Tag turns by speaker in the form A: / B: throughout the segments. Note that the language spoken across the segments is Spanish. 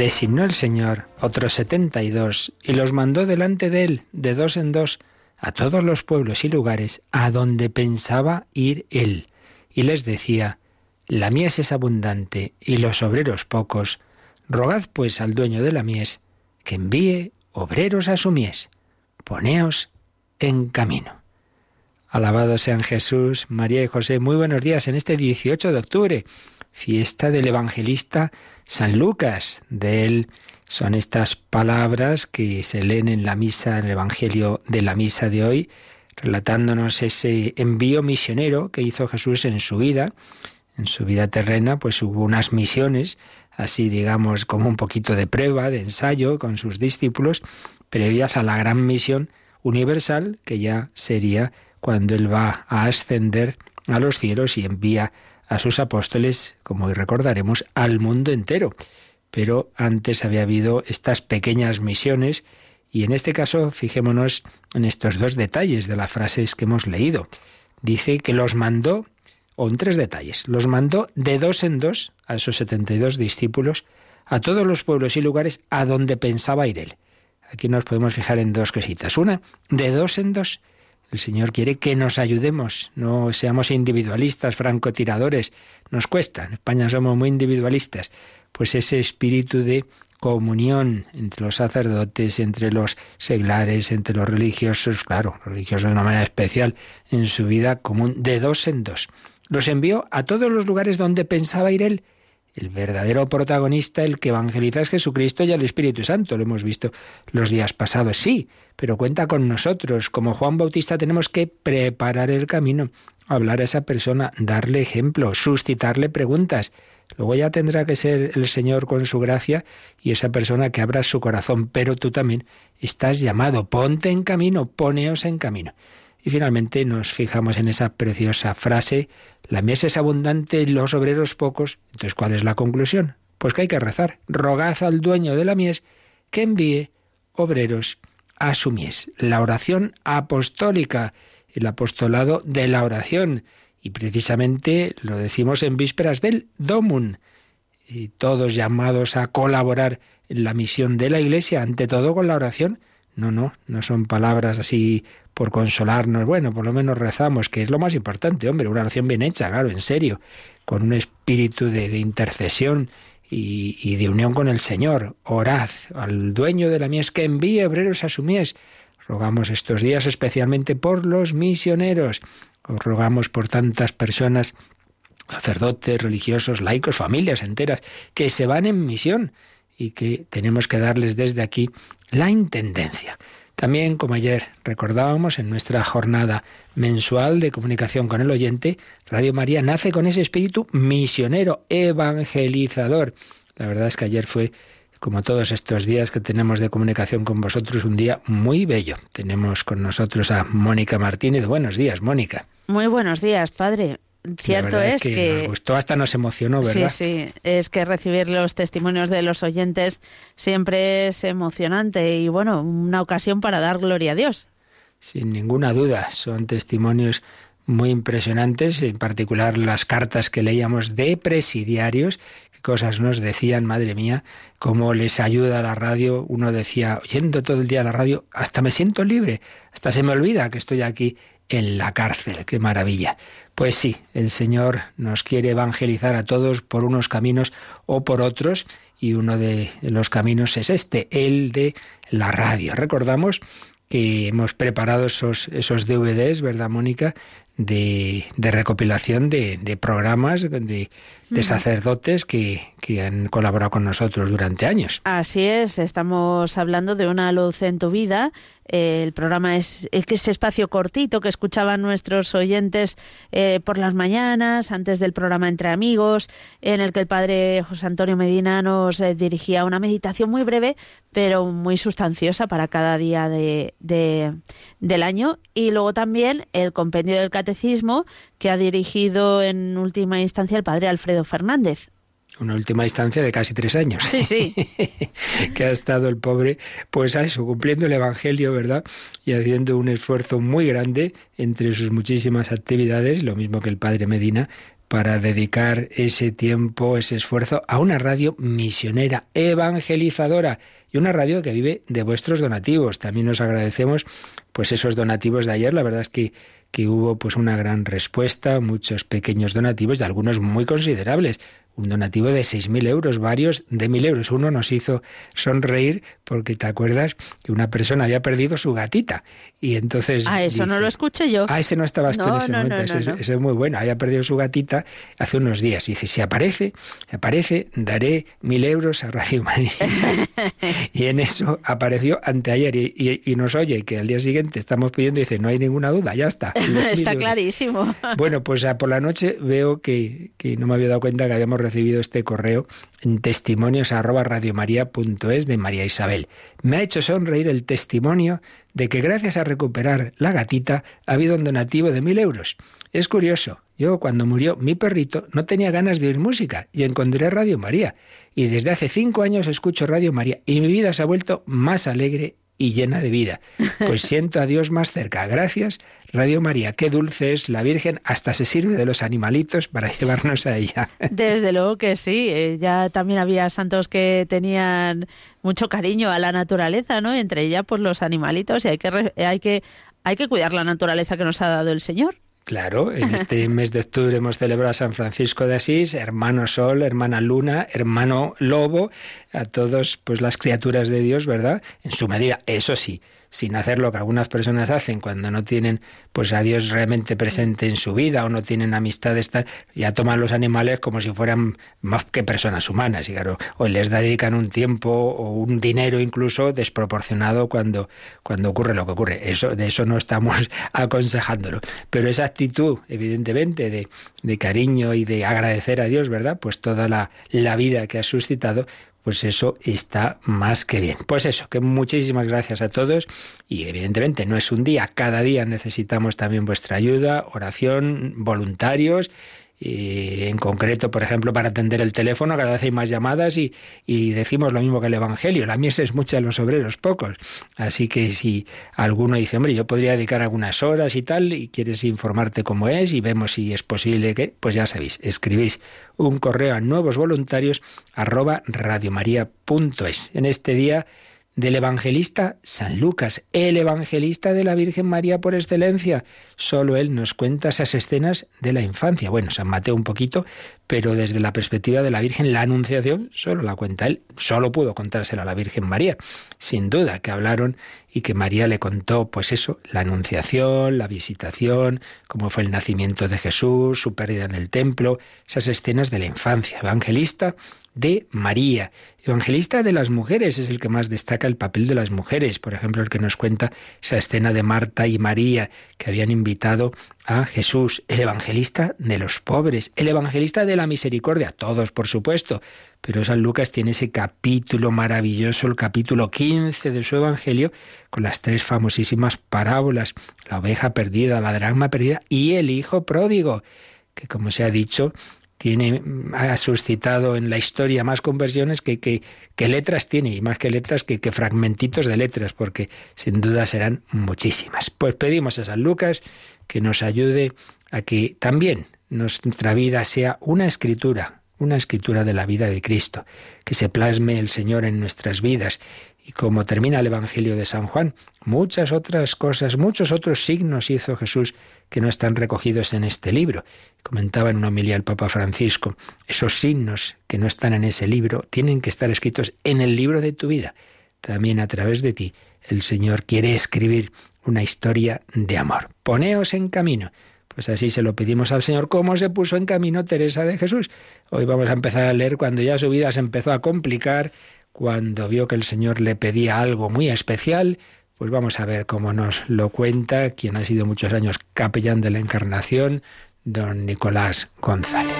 A: Designó el Señor otros setenta y dos y los mandó delante de él, de dos en dos, a todos los pueblos y lugares a donde pensaba ir él. Y les decía, La mies es abundante y los obreros pocos. Rogad pues al dueño de la mies que envíe obreros a su mies. Poneos en camino. Alabado sean Jesús, María y José. Muy buenos días en este 18 de octubre, fiesta del evangelista San Lucas. De él son estas palabras que se leen en la misa, en el Evangelio de la misa de hoy, relatándonos ese envío misionero que hizo Jesús en su vida. En su vida terrena, pues hubo unas misiones, así digamos, como un poquito de prueba, de ensayo con sus discípulos, previas a la gran misión universal, que ya sería cuando Él va a ascender a los cielos y envía a sus apóstoles, como hoy recordaremos, al mundo entero. Pero antes había habido estas pequeñas misiones y en este caso fijémonos en estos dos detalles de las frases que hemos leído. Dice que los mandó, o en tres detalles, los mandó de dos en dos a esos setenta y dos discípulos a todos los pueblos y lugares a donde pensaba ir él. Aquí nos podemos fijar en dos cositas. Una, de dos en dos el Señor quiere que nos ayudemos, no seamos individualistas, francotiradores. Nos cuesta, en España somos muy individualistas. Pues ese espíritu de comunión entre los sacerdotes, entre los seglares, entre los religiosos, claro, religiosos de una manera especial en su vida común, de dos en dos. Los envió a todos los lugares donde pensaba ir él el verdadero protagonista, el que evangeliza es Jesucristo y el Espíritu Santo. Lo hemos visto los días pasados, sí, pero cuenta con nosotros. Como Juan Bautista tenemos que preparar el camino, hablar a esa persona, darle ejemplo, suscitarle preguntas. Luego ya tendrá que ser el Señor con su gracia y esa persona que abra su corazón, pero tú también estás llamado, ponte en camino, poneos en camino. Y finalmente nos fijamos en esa preciosa frase, la mies es abundante los obreros pocos. Entonces, ¿cuál es la conclusión? Pues que hay que rezar. Rogad al dueño de la mies que envíe obreros a su mies. La oración apostólica, el apostolado de la oración. Y precisamente lo decimos en vísperas del Domun. Y todos llamados a colaborar en la misión de la Iglesia, ante todo con la oración. No, no, no son palabras así por consolarnos. Bueno, por lo menos rezamos, que es lo más importante, hombre, una oración bien hecha, claro, en serio, con un espíritu de, intercesión y, de unión con el Señor. Orad al dueño de la mies que envíe obreros a su mies. Rogamos estos días especialmente por los misioneros. Os rogamos por tantas personas, sacerdotes, religiosos, laicos, familias enteras, que se van en misión y que tenemos que darles desde aquí la intendencia. También, como ayer recordábamos en nuestra jornada mensual de comunicación con el oyente, Radio María nace con ese espíritu misionero, evangelizador. La verdad es que ayer fue, como todos estos días que tenemos de comunicación con vosotros, un día muy bello. Tenemos con nosotros a Mónica Martínez. Buenos días, Mónica.
B: Muy buenos días, padre. Cierto es, que,
A: Nos gustó, hasta nos emocionó, ¿verdad?
B: Sí, sí. Es que recibir los testimonios de los oyentes siempre es emocionante y, bueno, una ocasión para dar gloria a Dios.
A: Sin ninguna duda. Son testimonios muy impresionantes, en particular las cartas que leíamos de presidiarios, qué cosas nos decían, madre mía, cómo les ayuda la radio. Uno decía, oyendo todo el día la radio, hasta me siento libre, hasta se me olvida que estoy aquí en la cárcel. Qué maravilla. Pues sí, el Señor nos quiere evangelizar a todos por unos caminos o por otros, y uno de los caminos es este, el de la radio. Recordamos que hemos preparado esos, esos DVDs, ¿verdad, Mónica? de, recopilación de, programas de, sacerdotes que, que, han colaborado con nosotros durante años.
B: Así es, estamos hablando de una luz en tu vida el programa es, ese espacio cortito que escuchaban nuestros oyentes eh, por las mañanas, antes del programa Entre Amigos, en el que el padre José Antonio Medina nos eh, dirigía una meditación muy breve, pero muy sustanciosa para cada día de, del año. Y luego también el compendio del catecismo que ha dirigido en última instancia el padre Alfredo Fernández
A: una última instancia de casi tres años.
B: Sí, sí.
A: que ha estado el pobre, pues a eso, cumpliendo el Evangelio, ¿verdad? Y haciendo un esfuerzo muy grande entre sus muchísimas actividades, lo mismo que el padre Medina, para dedicar ese tiempo, ese esfuerzo a una radio misionera, evangelizadora y una radio que vive de vuestros donativos. También nos agradecemos pues esos donativos de ayer, la verdad es que que hubo pues una gran respuesta, muchos pequeños donativos y algunos muy considerables un donativo de 6.000 euros, varios de 1.000 euros. Uno nos hizo sonreír porque te acuerdas que una persona había perdido su gatita. Y entonces...
B: Ah, eso no lo escuché yo.
A: Ah, ese no estabas tú en ese momento. ese, es muy bueno. Había perdido su gatita hace unos días. Y dice, si aparece, si aparece, daré 1.000 euros a Radio María. y en eso apareció anteayer y, y, nos oye que al día siguiente estamos pidiendo y dice, no hay ninguna duda, ya está.
B: está clarísimo.
A: bueno, pues por la noche veo que, que no me había dado cuenta que habíamos recibido este correo en testimonios arroba radiomaria.es de María Isabel. Me ha hecho sonreír el testimonio de que gracias a recuperar la gatita ha habido un donativo de mil euros. Es curioso, yo cuando murió mi perrito no tenía ganas de oír música y encontré Radio María. Y desde hace cinco años escucho Radio María y mi vida se ha vuelto más alegre y llena de vida. Pues siento a Dios más cerca. Gracias, Radio María. Qué dulce es la Virgen. Hasta se sirve de los animalitos para llevarnos a ella.
B: Desde luego que sí. Eh, ya también había santos que tenían mucho cariño a la naturaleza, ¿no? Entre ellas, pues los animalitos. Y hay que, hay que, hay que cuidar la naturaleza que nos ha dado el Señor.
A: Claro, en este mes de octubre hemos celebrado a San Francisco de Asís, hermano Sol, hermana Luna, hermano Lobo, a todos pues las criaturas de Dios, ¿verdad? En su medida, eso sí, sin hacer lo que algunas personas hacen cuando no tienen pues a Dios realmente presente en su vida o no tienen amistades ya toman los animales como si fueran más que personas humanas y claro o les dedican un tiempo o un dinero incluso desproporcionado cuando cuando ocurre lo que ocurre. Eso de eso no estamos aconsejándolo. Pero esa actitud evidentemente de, de cariño y de agradecer a Dios verdad pues toda la, la vida que ha suscitado pues eso está más que bien. Pues eso, que muchísimas gracias a todos y evidentemente no es un día, cada día necesitamos también vuestra ayuda, oración, voluntarios y en concreto, por ejemplo, para atender el teléfono, cada vez hay más llamadas y, y decimos lo mismo que el Evangelio. La mies es mucha, los obreros pocos. Así que si alguno dice, hombre, yo podría dedicar algunas horas y tal, y quieres informarte cómo es y vemos si es posible que, pues ya sabéis, escribís un correo a nuevos voluntarios arroba radiomaria.es. En este día del evangelista San Lucas, el evangelista de la Virgen María por excelencia. Solo él nos cuenta esas escenas de la infancia. Bueno, San Mateo un poquito, pero desde la perspectiva de la Virgen, la Anunciación solo la cuenta él. Solo pudo contársela a la Virgen María. Sin duda que hablaron y que María le contó, pues eso, la Anunciación, la visitación, cómo fue el nacimiento de Jesús, su pérdida en el templo, esas escenas de la infancia. Evangelista de María. Evangelista de las mujeres es el que más destaca el papel de las mujeres. Por ejemplo, el que nos cuenta esa escena de Marta y María que habían invitado a Jesús. El evangelista de los pobres. El evangelista de la misericordia. Todos, por supuesto. Pero San Lucas tiene ese capítulo maravilloso, el capítulo 15 de su Evangelio, con las tres famosísimas parábolas. La oveja perdida, la dragma perdida y el hijo pródigo. Que como se ha dicho, tiene, ha suscitado en la historia más conversiones que, que, letras tiene, y más que letras que, que, fragmentitos de letras, porque sin duda serán muchísimas. Pues pedimos a San Lucas que nos ayude a que también nuestra vida sea una escritura, una escritura de la vida de Cristo, que se plasme el Señor en nuestras vidas y como termina el Evangelio de San Juan, muchas otras cosas, muchos otros signos hizo Jesús que no están recogidos en este libro. Comentaba en una homilía el Papa Francisco, esos signos que no están en ese libro tienen que estar escritos en el libro de tu vida. También a través de ti el Señor quiere escribir una historia de amor. Poneos en camino Pues así se lo pedimos al Señor, cómo se puso en camino Teresa de Jesús. Hoy vamos a empezar a leer cuando ya su vida se empezó a complicar, cuando vio que el Señor le pedía algo muy especial, pues vamos a ver cómo nos lo cuenta quien ha sido muchos años capellán de la Encarnación, don Nicolás González.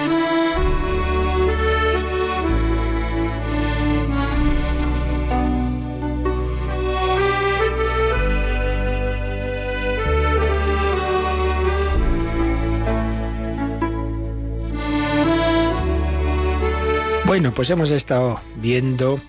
A: Bueno, pues hemos estado viendo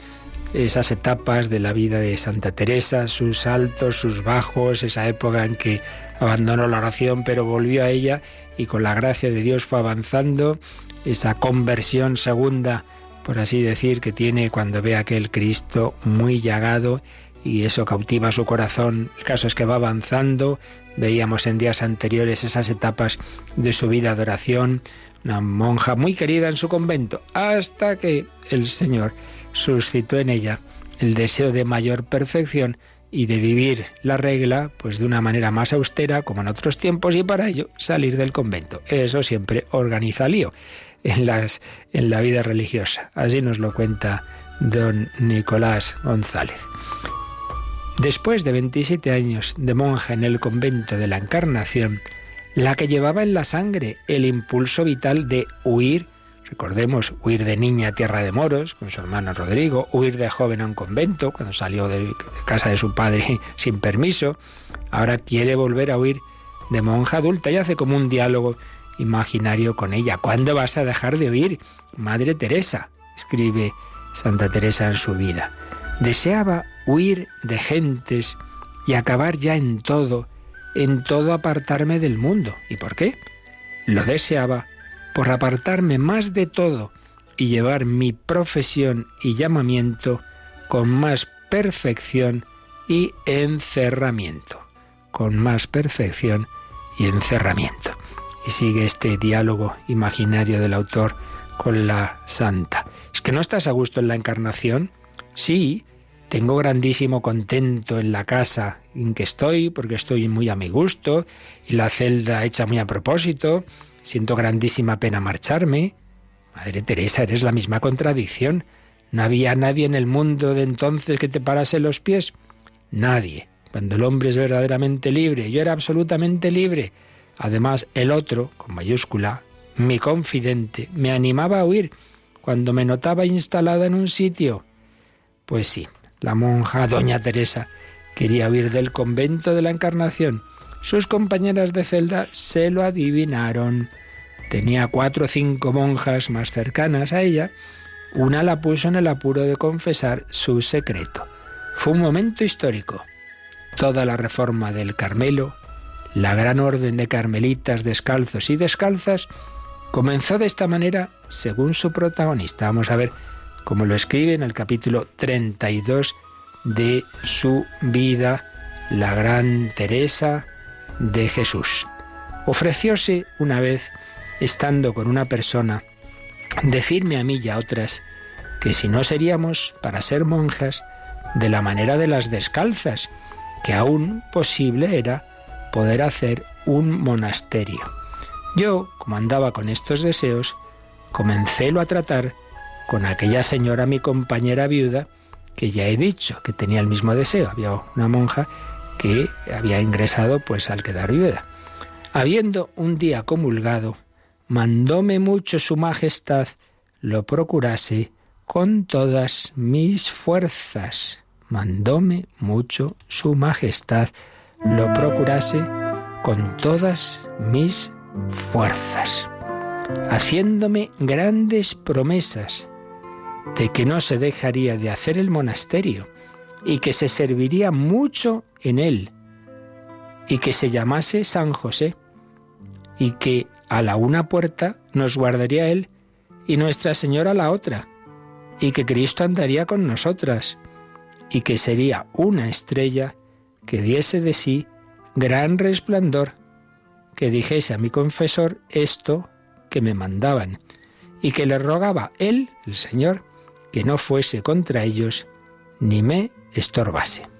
A: esas etapas de la vida de Santa Teresa, sus altos, sus bajos, esa época en que abandonó la oración pero volvió a ella y con la gracia de Dios fue avanzando, esa conversión segunda, por así decir, que tiene cuando ve a aquel Cristo muy llagado y eso cautiva su corazón. El caso es que va avanzando, veíamos en días anteriores esas etapas de su vida de oración, una monja muy querida en su convento, hasta que el Señor suscitó en ella el deseo de mayor perfección y de vivir la regla pues de una manera más austera como en otros tiempos y para ello salir del convento. Eso siempre organiza lío en las en la vida religiosa. Así nos lo cuenta don Nicolás González. Después de 27 años de monja en el convento de la Encarnación, la que llevaba en la sangre el impulso vital de huir, recordemos, huir de niña a tierra de moros con su hermano Rodrigo, huir de joven a un convento cuando salió de casa de su padre sin permiso, ahora quiere volver a huir de monja adulta y hace como un diálogo imaginario con ella. ¿Cuándo vas a dejar de huir? Madre Teresa, escribe Santa Teresa en su vida. Deseaba huir de gentes y acabar ya en todo en todo apartarme del mundo. ¿Y por qué? Lo deseaba por apartarme más de todo y llevar mi profesión y llamamiento con más perfección y encerramiento. Con más perfección y encerramiento. Y sigue este diálogo imaginario del autor con la santa. ¿Es que no estás a gusto en la encarnación? Sí, tengo grandísimo contento en la casa en que estoy, porque estoy muy a mi gusto, y la celda hecha muy a propósito. Siento grandísima pena marcharme. Madre Teresa, eres la misma contradicción. ¿No había nadie en el mundo de entonces que te parase los pies? Nadie. Cuando el hombre es verdaderamente libre, yo era absolutamente libre. Además, el otro, con mayúscula, mi confidente, me animaba a huir cuando me notaba instalada en un sitio. Pues sí, la monja doña Teresa quería huir del convento de la Encarnación. Sus compañeras de celda se lo adivinaron. Tenía cuatro o cinco monjas más cercanas a ella. Una la puso en el apuro de confesar su secreto. Fue un momento histórico. Toda la reforma del Carmelo, la gran orden de carmelitas descalzos y descalzas, comenzó de esta manera según su protagonista. Vamos a ver como lo escribe en el capítulo 32 de su vida, la gran Teresa de Jesús. Ofrecióse una vez, estando con una persona, decirme a mí y a otras que si no seríamos para ser monjas de la manera de las descalzas, que aún posible era poder hacer un monasterio. Yo, como andaba con estos deseos, comencélo a tratar con aquella señora, mi compañera viuda, que ya he dicho que tenía el mismo deseo. Había una monja que había ingresado pues al quedar viuda. Habiendo un día comulgado, mandóme mucho su majestad lo procurase con todas mis fuerzas. Mandóme mucho su majestad lo procurase con todas mis fuerzas, haciéndome grandes promesas de que no se dejaría de hacer el monasterio y que se serviría mucho en él y que se llamase San José y que a la una puerta nos guardaría él y Nuestra Señora la otra y que Cristo andaría con nosotras y que sería una estrella que diese de sí gran resplandor, que dijese a mi confesor esto que me mandaban y que le rogaba él, el Señor, que no fuese contra ellos ni me estorbase.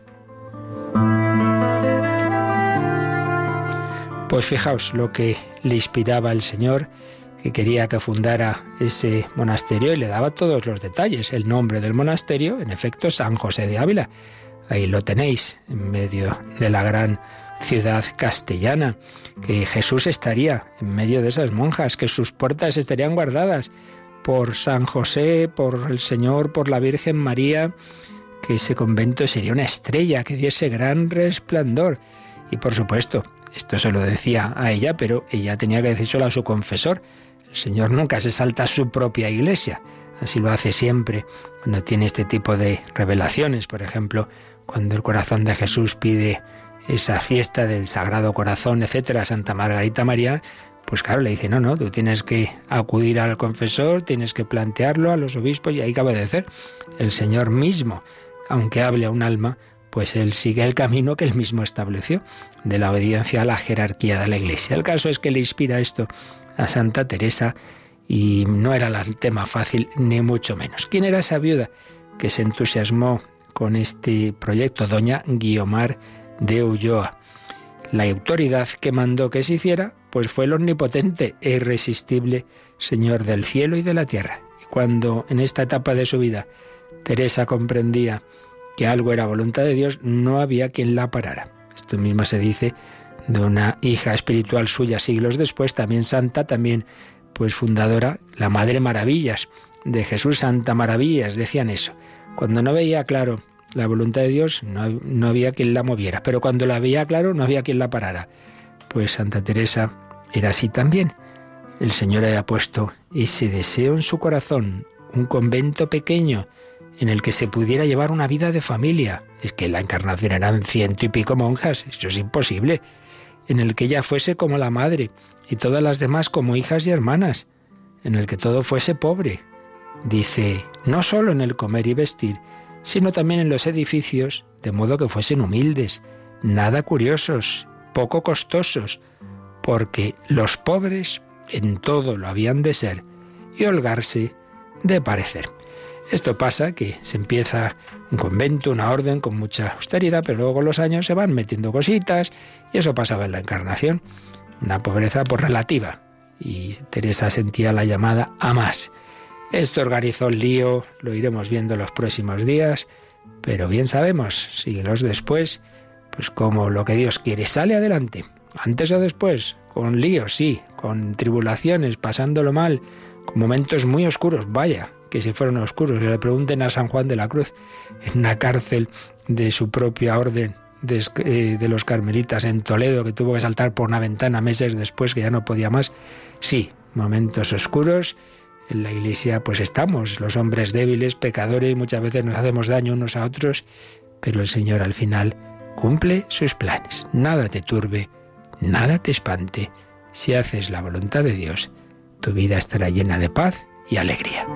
A: Pues fijaos lo que le inspiraba el Señor, que quería que fundara ese monasterio y le daba todos los detalles. El nombre del monasterio, en efecto, San José de Ávila. Ahí lo tenéis, en medio de la gran ciudad castellana, que Jesús estaría en medio de esas monjas, que sus puertas estarían guardadas por San José, por el Señor, por la Virgen María, que ese convento sería una estrella que diese gran resplandor. Y por supuesto, esto se lo decía a ella, pero ella tenía que decírselo a su confesor. El Señor nunca se salta a su propia iglesia. Así lo hace siempre cuando tiene este tipo de revelaciones. Por ejemplo, cuando el corazón de Jesús pide esa fiesta del Sagrado Corazón, etcétera, Santa Margarita María, pues claro, le dice, no, no, tú tienes que acudir al confesor, tienes que plantearlo a los obispos y ahí cabe de ser. El Señor mismo, aunque hable a un alma, pues él sigue el camino que él mismo estableció, de la obediencia a la jerarquía de la Iglesia. El caso es que le inspira esto a Santa Teresa y no era el tema fácil, ni mucho menos. ¿Quién era esa viuda que se entusiasmó con este proyecto? Doña Guiomar de Ulloa. La autoridad que mandó que se hiciera, pues fue el omnipotente e irresistible Señor del cielo y de la tierra. Y cuando en esta etapa de su vida Teresa comprendía que algo era voluntad de Dios, no había quien la parara. Esto mismo se dice de una hija espiritual suya siglos después, también santa, también pues fundadora, la Madre Maravillas de Jesús Santa Maravillas, decían eso. Cuando no veía claro la voluntad de Dios, no, había quien la moviera, pero cuando la veía claro, no había quien la parara. Pues Santa Teresa era así también. El Señor había puesto ese deseo en su corazón, un convento pequeño en el que se pudiera llevar una vida de familia. Es que la encarnación eran ciento y pico monjas, eso es imposible. En el que ella fuese como la madre y todas las demás como hijas y hermanas, en el que todo fuese pobre. Dice, no solo en el comer y vestir, sino también en los edificios, de modo que fuesen humildes, nada curiosos, poco costosos, porque los pobres en todo lo habían de ser y holgarse de parecer. Esto pasa que se empieza un convento, una orden con mucha austeridad, pero luego los años se van metiendo cositas y eso pasaba en la encarnación, una pobreza por relativa. Y Teresa sentía la llamada a más. Esto organizó el lío, lo iremos viendo los próximos días, pero bien sabemos, siglos después, pues como lo que Dios quiere sale adelante, antes o después, con líos, sí, con tribulaciones, pasándolo mal, con momentos muy oscuros, vaya, que si fueron oscuros, que le pregunten a San Juan de la Cruz, en una cárcel de su propia orden de, eh, de, los carmelitas en Toledo, que tuvo que saltar por una ventana meses después, que ya no podía más. Sí, momentos oscuros en la iglesia pues estamos, los hombres débiles, pecadores, muchas veces nos hacemos daño unos a otros, pero el Señor al final cumple sus planes. Nada te turbe, nada te espante. Si haces la voluntad de Dios, tu vida estará llena de paz y alegría.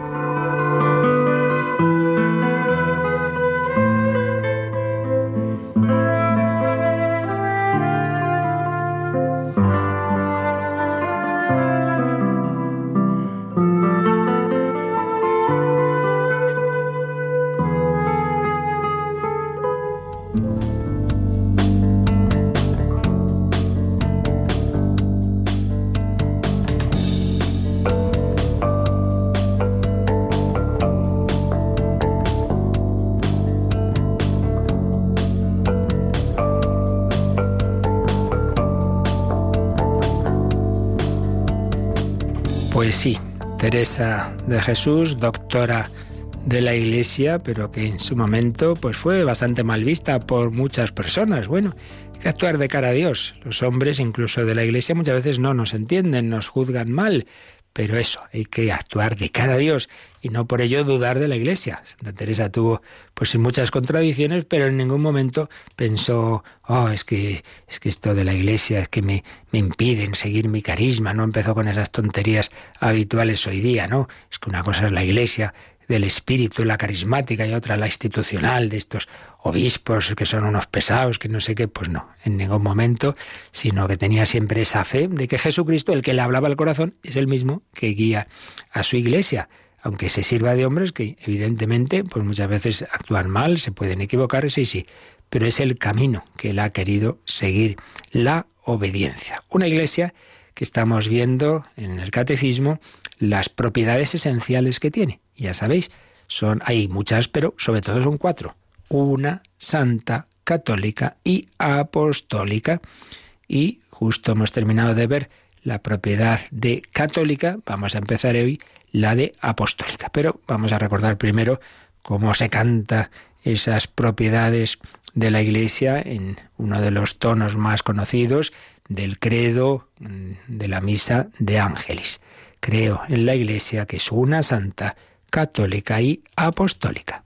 A: Teresa de Jesús, doctora de la Iglesia, pero que en su momento pues fue bastante mal vista por muchas personas. Bueno, hay que actuar de cara a Dios. Los hombres, incluso de la Iglesia, muchas veces no nos entienden, nos juzgan mal. Pero eso, hay que actuar de cara a Dios y no por ello dudar de la Iglesia. Santa Teresa tuvo pues muchas contradicciones, pero en ningún momento pensó, oh, es que, es que esto de la Iglesia es que me, me impiden seguir mi carisma. No empezó con esas tonterías habituales hoy día, ¿no? Es que una cosa es la Iglesia del espíritu, la carismática, y otra la institucional, de estos obispos que son unos pesados, que no sé qué, pues no, en ningún momento, sino que tenía siempre esa fe de que Jesucristo, el que le hablaba al corazón, es el mismo que guía a su iglesia, aunque se sirva de hombres que evidentemente, pues muchas veces actúan mal, se pueden equivocar, sí, sí, pero es el camino que él ha querido seguir, la obediencia. Una iglesia que estamos viendo en el catecismo las propiedades esenciales que tiene. Ya sabéis, son hay muchas, pero sobre todo son cuatro. Una, santa, católica y apostólica. Y justo hemos terminado de ver la propiedad de católica, vamos a empezar hoy la de apostólica. Pero vamos a recordar primero cómo se canta esas propiedades de la Iglesia en uno de los tonos más conocidos del credo mm, de la misa de ángeles. Creo en la Iglesia que es una santa, católica y apostólica.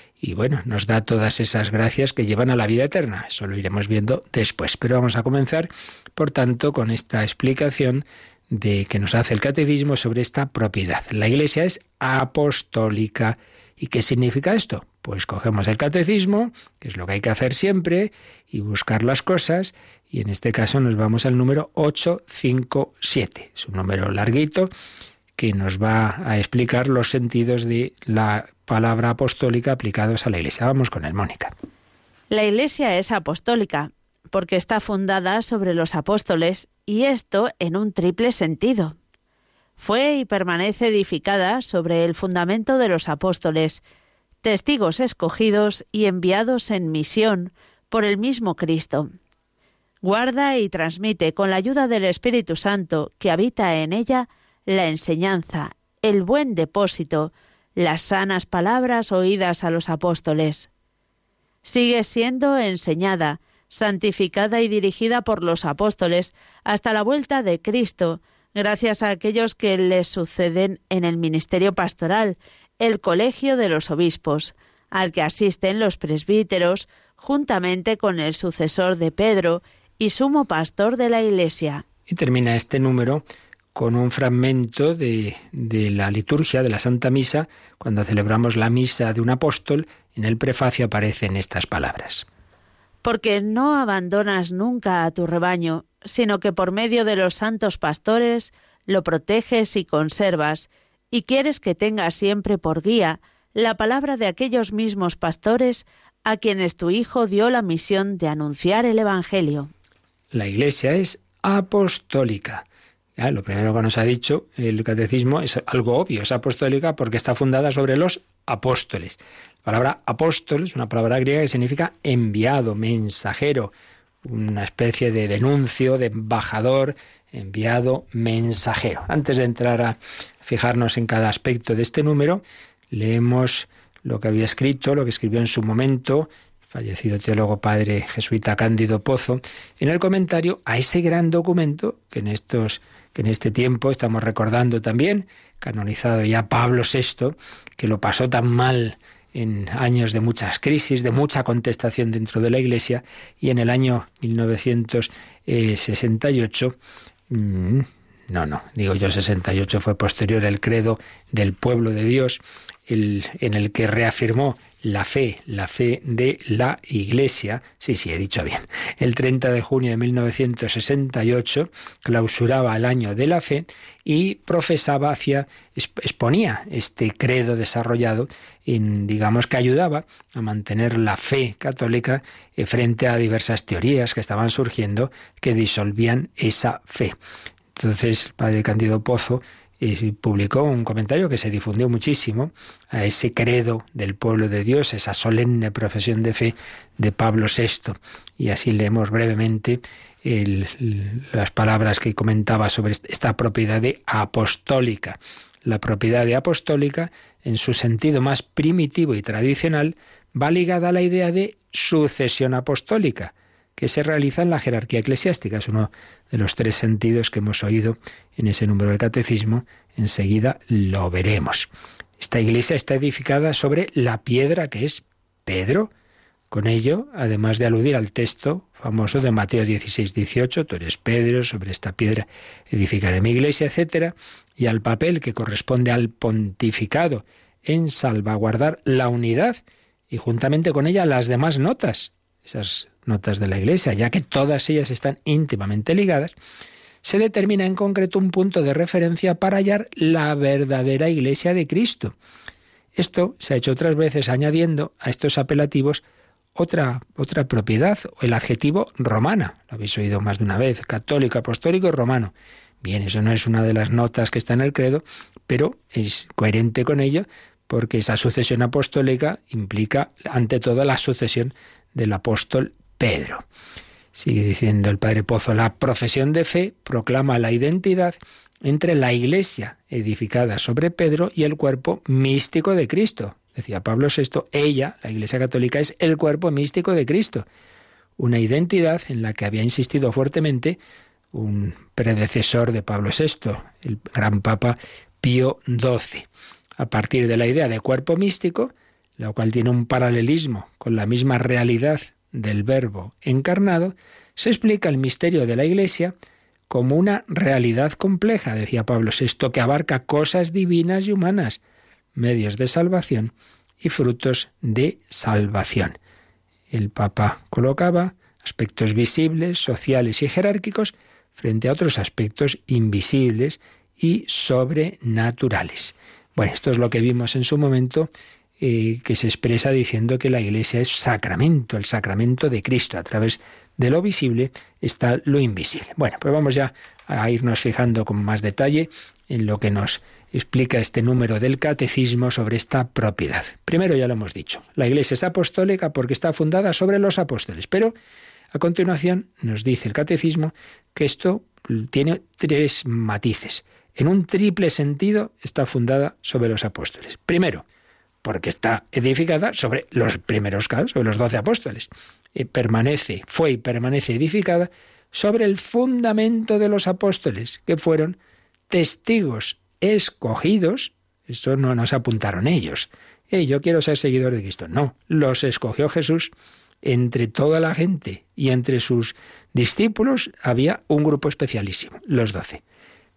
A: y bueno, nos da todas esas gracias que llevan a la vida eterna. Eso lo iremos viendo después. Pero vamos a comenzar, por tanto, con esta explicación de que nos hace el catecismo sobre esta propiedad. La Iglesia es apostólica. ¿Y qué significa esto? Pues cogemos el catecismo, que es lo que hay que hacer siempre, y buscar las cosas, y en este caso nos vamos al número 857. Es un número larguito que nos va a explicar los sentidos de la palabra apostólica aplicados a la Iglesia. Vamos con el Mónica.
B: La Iglesia es apostólica porque está fundada sobre los apóstoles y esto en un triple sentido. Fue y permanece edificada sobre el fundamento de los apóstoles, testigos escogidos y enviados en misión por el mismo Cristo. Guarda y transmite con la ayuda del Espíritu Santo que habita en ella la enseñanza, el buen depósito, las sanas palabras oídas a los apóstoles. Sigue siendo enseñada, santificada y dirigida por los apóstoles hasta la vuelta de Cristo, gracias a aquellos que les suceden en el ministerio pastoral, el colegio de los obispos, al que asisten los presbíteros, juntamente con el sucesor de Pedro y sumo pastor de la Iglesia.
A: Y termina este número con un fragmento de, de, la liturgia de la Santa Misa, cuando celebramos la misa de un apóstol, en el prefacio aparecen estas palabras.
B: Porque no abandonas nunca a tu rebaño, sino que por medio de los santos pastores lo proteges y conservas, y quieres que tenga siempre por guía la palabra de aquellos mismos pastores a quienes tu Hijo dio la misión de anunciar el Evangelio.
A: La Iglesia es apostólica lo primero que nos ha dicho el catecismo es algo obvio, es apostólica porque está fundada sobre los apóstoles. La palabra apóstol es una palabra griega que significa enviado, mensajero, una especie de denuncio, de embajador, enviado, mensajero. Antes de entrar a fijarnos en cada aspecto de este número, leemos lo que había escrito, lo que escribió en su momento fallecido teólogo padre jesuita Cándido Pozo, en el comentario a ese gran documento que en estos que en este tiempo estamos recordando también, canonizado ya Pablo VI, que lo pasó tan mal en años de muchas crisis, de mucha contestación dentro de la Iglesia, y en el año 1968, mm, no, no, digo yo 68 fue posterior el credo del pueblo de Dios, en el que reafirmó la fe, la fe de la Iglesia, sí, sí, he dicho bien, el 30 de junio de 1968 clausuraba el año de la fe y profesaba hacia, exponía este credo desarrollado en, digamos que ayudaba a mantener la fe católica eh, frente a diversas teorías que estaban surgiendo que disolvían esa fe. Entonces, el padre Candido Pozo y publicó un comentario que se difundió muchísimo a ese credo del pueblo de Dios, esa solemne profesión de fe de Pablo VI. Y así leemos brevemente las palabras que comentaba sobre esta propiedad de apostólica. La propiedad de apostólica, en su sentido más primitivo y tradicional, va ligada a la idea de sucesión apostólica, que se realiza en la jerarquía eclesiástica. Es uno de los tres sentidos que hemos oído en ese número del catecismo. Enseguida lo veremos. Esta iglesia está edificada sobre la piedra que es Pedro. Con ello, además de aludir al texto famoso de Mateo 16, 18, tú eres Pedro, sobre esta piedra edificaré mi iglesia, etc. Y al papel que corresponde al pontificado en salvaguardar la unidad y juntamente con ella las demás notas, esas notas de la iglesia, ya que todas ellas están íntimamente ligadas, se determina en concreto un punto de referencia para hallar la verdadera iglesia de Cristo. Esto se ha hecho otras veces añadiendo a estos apelativos otra, otra propiedad, el adjetivo romana. Lo habéis oído más de una vez, católico, apostólico y romano. Bien, eso no es una de las notas que está en el credo, pero es coherente con ello porque esa sucesión apostólica implica ante todo la sucesión del apóstol Pedro. Sigue diciendo el padre Pozo, la profesión de fe proclama la identidad entre la iglesia edificada sobre Pedro y el cuerpo místico de Cristo. Decía Pablo VI, ella, la Iglesia Católica, es el cuerpo místico de Cristo, una identidad en la que había insistido fuertemente un predecesor de Pablo VI, el gran Papa Pío XII. A partir de la idea de cuerpo místico, la cual tiene un paralelismo con la misma realidad del Verbo encarnado, se explica el misterio de la Iglesia como una realidad compleja, decía Pablo VI, que abarca cosas divinas y humanas, medios de salvación y frutos de salvación. El Papa colocaba aspectos visibles, sociales y jerárquicos frente a otros aspectos invisibles y sobrenaturales. Bueno, esto es lo que vimos en su momento, eh, que se expresa diciendo que la Iglesia es sacramento, el sacramento de Cristo. A través de lo visible está lo invisible. Bueno, pues vamos ya a irnos fijando con más detalle en lo que nos explica este número del catecismo sobre esta propiedad. Primero ya lo hemos dicho, la Iglesia es apostólica porque está fundada sobre los apóstoles, pero a continuación nos dice el catecismo que esto tiene tres matices. En un triple sentido está fundada sobre los apóstoles. Primero, porque está edificada sobre los primeros casos, sobre los doce apóstoles. Y permanece, fue y permanece edificada sobre el fundamento de los apóstoles, que fueron testigos escogidos, eso no nos apuntaron ellos. yo quiero ser seguidor de Cristo. No, los escogió Jesús. Entre toda la gente y entre sus discípulos había un grupo especialísimo, los doce.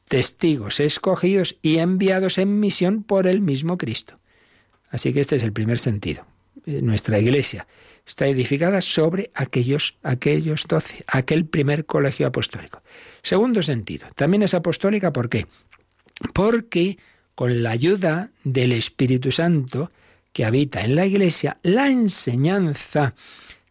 A: Testigos escogidos y enviados en misión por el mismo Cristo. Así que este es el primer sentido. Eh, nuestra iglesia está edificada sobre aquellos, aquellos doce, aquel primer colegio apostólico. Segundo sentido, también es apostólica, ¿por qué? porque con la ayuda del Espíritu Santo que habita en la Iglesia, la enseñanza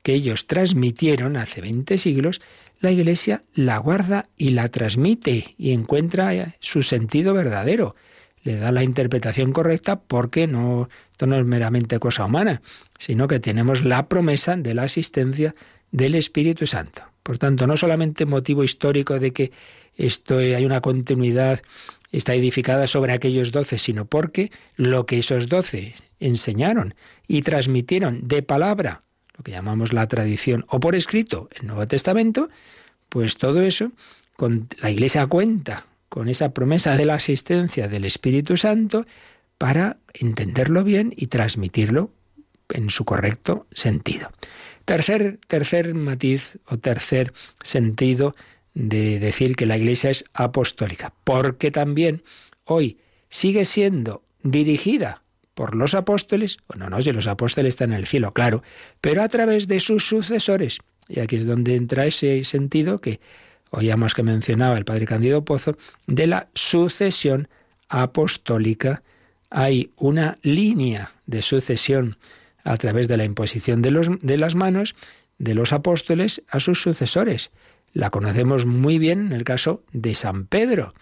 A: que ellos transmitieron hace 20 siglos, la Iglesia la guarda y la transmite y encuentra su sentido verdadero. Le da la interpretación correcta porque no, esto no es meramente cosa humana, sino que tenemos la promesa de la asistencia del Espíritu Santo. Por tanto, no solamente motivo histórico de que esto hay una continuidad está edificada sobre aquellos doce, sino porque lo que esos doce enseñaron y transmitieron de palabra, lo que llamamos la tradición, o por escrito, el Nuevo Testamento, pues todo eso, con la Iglesia cuenta con esa promesa de la asistencia del Espíritu Santo para entenderlo bien y transmitirlo en su correcto sentido. Tercer, tercer matiz o tercer sentido de decir que la Iglesia es apostólica, porque también hoy sigue siendo dirigida por los apóstoles, bueno, no, si los apóstoles están en el cielo, claro, pero a través de sus sucesores. Y aquí es donde entra ese sentido que oíamos que mencionaba el padre Candido Pozo, de la sucesión apostólica. Hay una línea de sucesión a través de la imposición de, los, de las manos de los apóstoles a sus sucesores. La conocemos muy bien en el caso de San Pedro.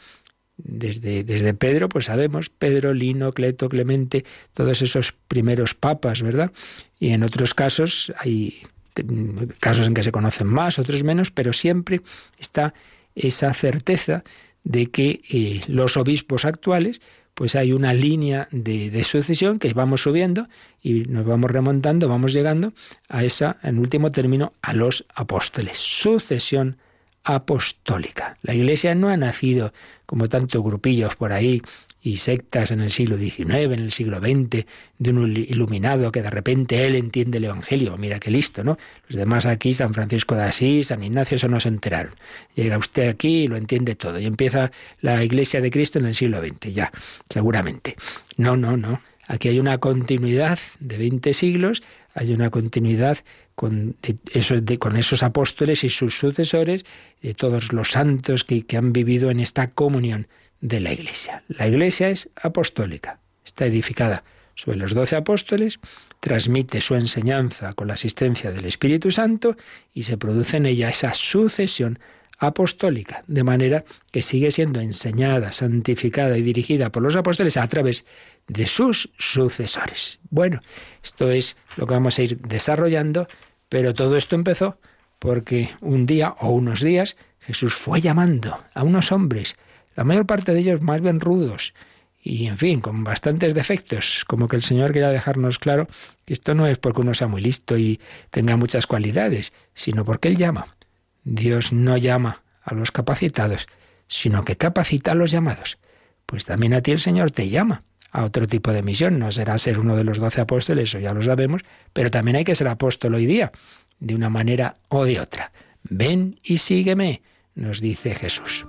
A: Desde, desde Pedro, pues sabemos, Pedro, Lino, Cleto, Clemente, todos esos primeros papas, ¿verdad? Y en otros casos hay casos en que se conocen más, otros menos, pero siempre está esa certeza de que eh, los obispos actuales, pues hay una línea de, de, sucesión que vamos subiendo y nos vamos remontando, vamos llegando a esa, en último término, a los apóstoles. Sucesión apostólica. La Iglesia no ha nacido como tantos grupillos por ahí
C: y sectas en el siglo XIX, en el siglo XX, de un iluminado que de repente él entiende el Evangelio. Mira qué listo, ¿no? Los demás aquí, San Francisco de Asís, San Ignacio, eso no se enteraron. Llega usted aquí y lo entiende todo. Y empieza la Iglesia de Cristo en el siglo XX, ya, seguramente. No, no, no. Aquí hay una continuidad de 20 siglos, hay una continuidad con, con esos apóstoles y sus sucesores, de todos los santos que han vivido en esta comunión de la Iglesia. La Iglesia es apostólica, está edificada sobre los doce apóstoles, transmite su enseñanza con la asistencia del Espíritu Santo y se produce en ella esa sucesión apostólica, de manera que sigue siendo enseñada, santificada y dirigida por los apóstoles a través de sus sucesores. Bueno, esto es lo que vamos a ir desarrollando, pero todo esto empezó porque un día o unos días Jesús fue llamando a unos hombres la mayor parte de ellos más bien rudos y, en fin, con bastantes defectos, como que el Señor quería dejarnos claro que esto no es porque uno sea muy listo y tenga muchas cualidades, sino porque Él llama. Dios no llama a los capacitados, sino que capacita a los llamados. Pues también a ti el Señor te llama a otro tipo de misión. No será ser uno de los doce apóstoles, eso ya lo sabemos, pero también hay que ser apóstol hoy día, de una manera o de otra. Ven y sígueme, nos dice Jesús.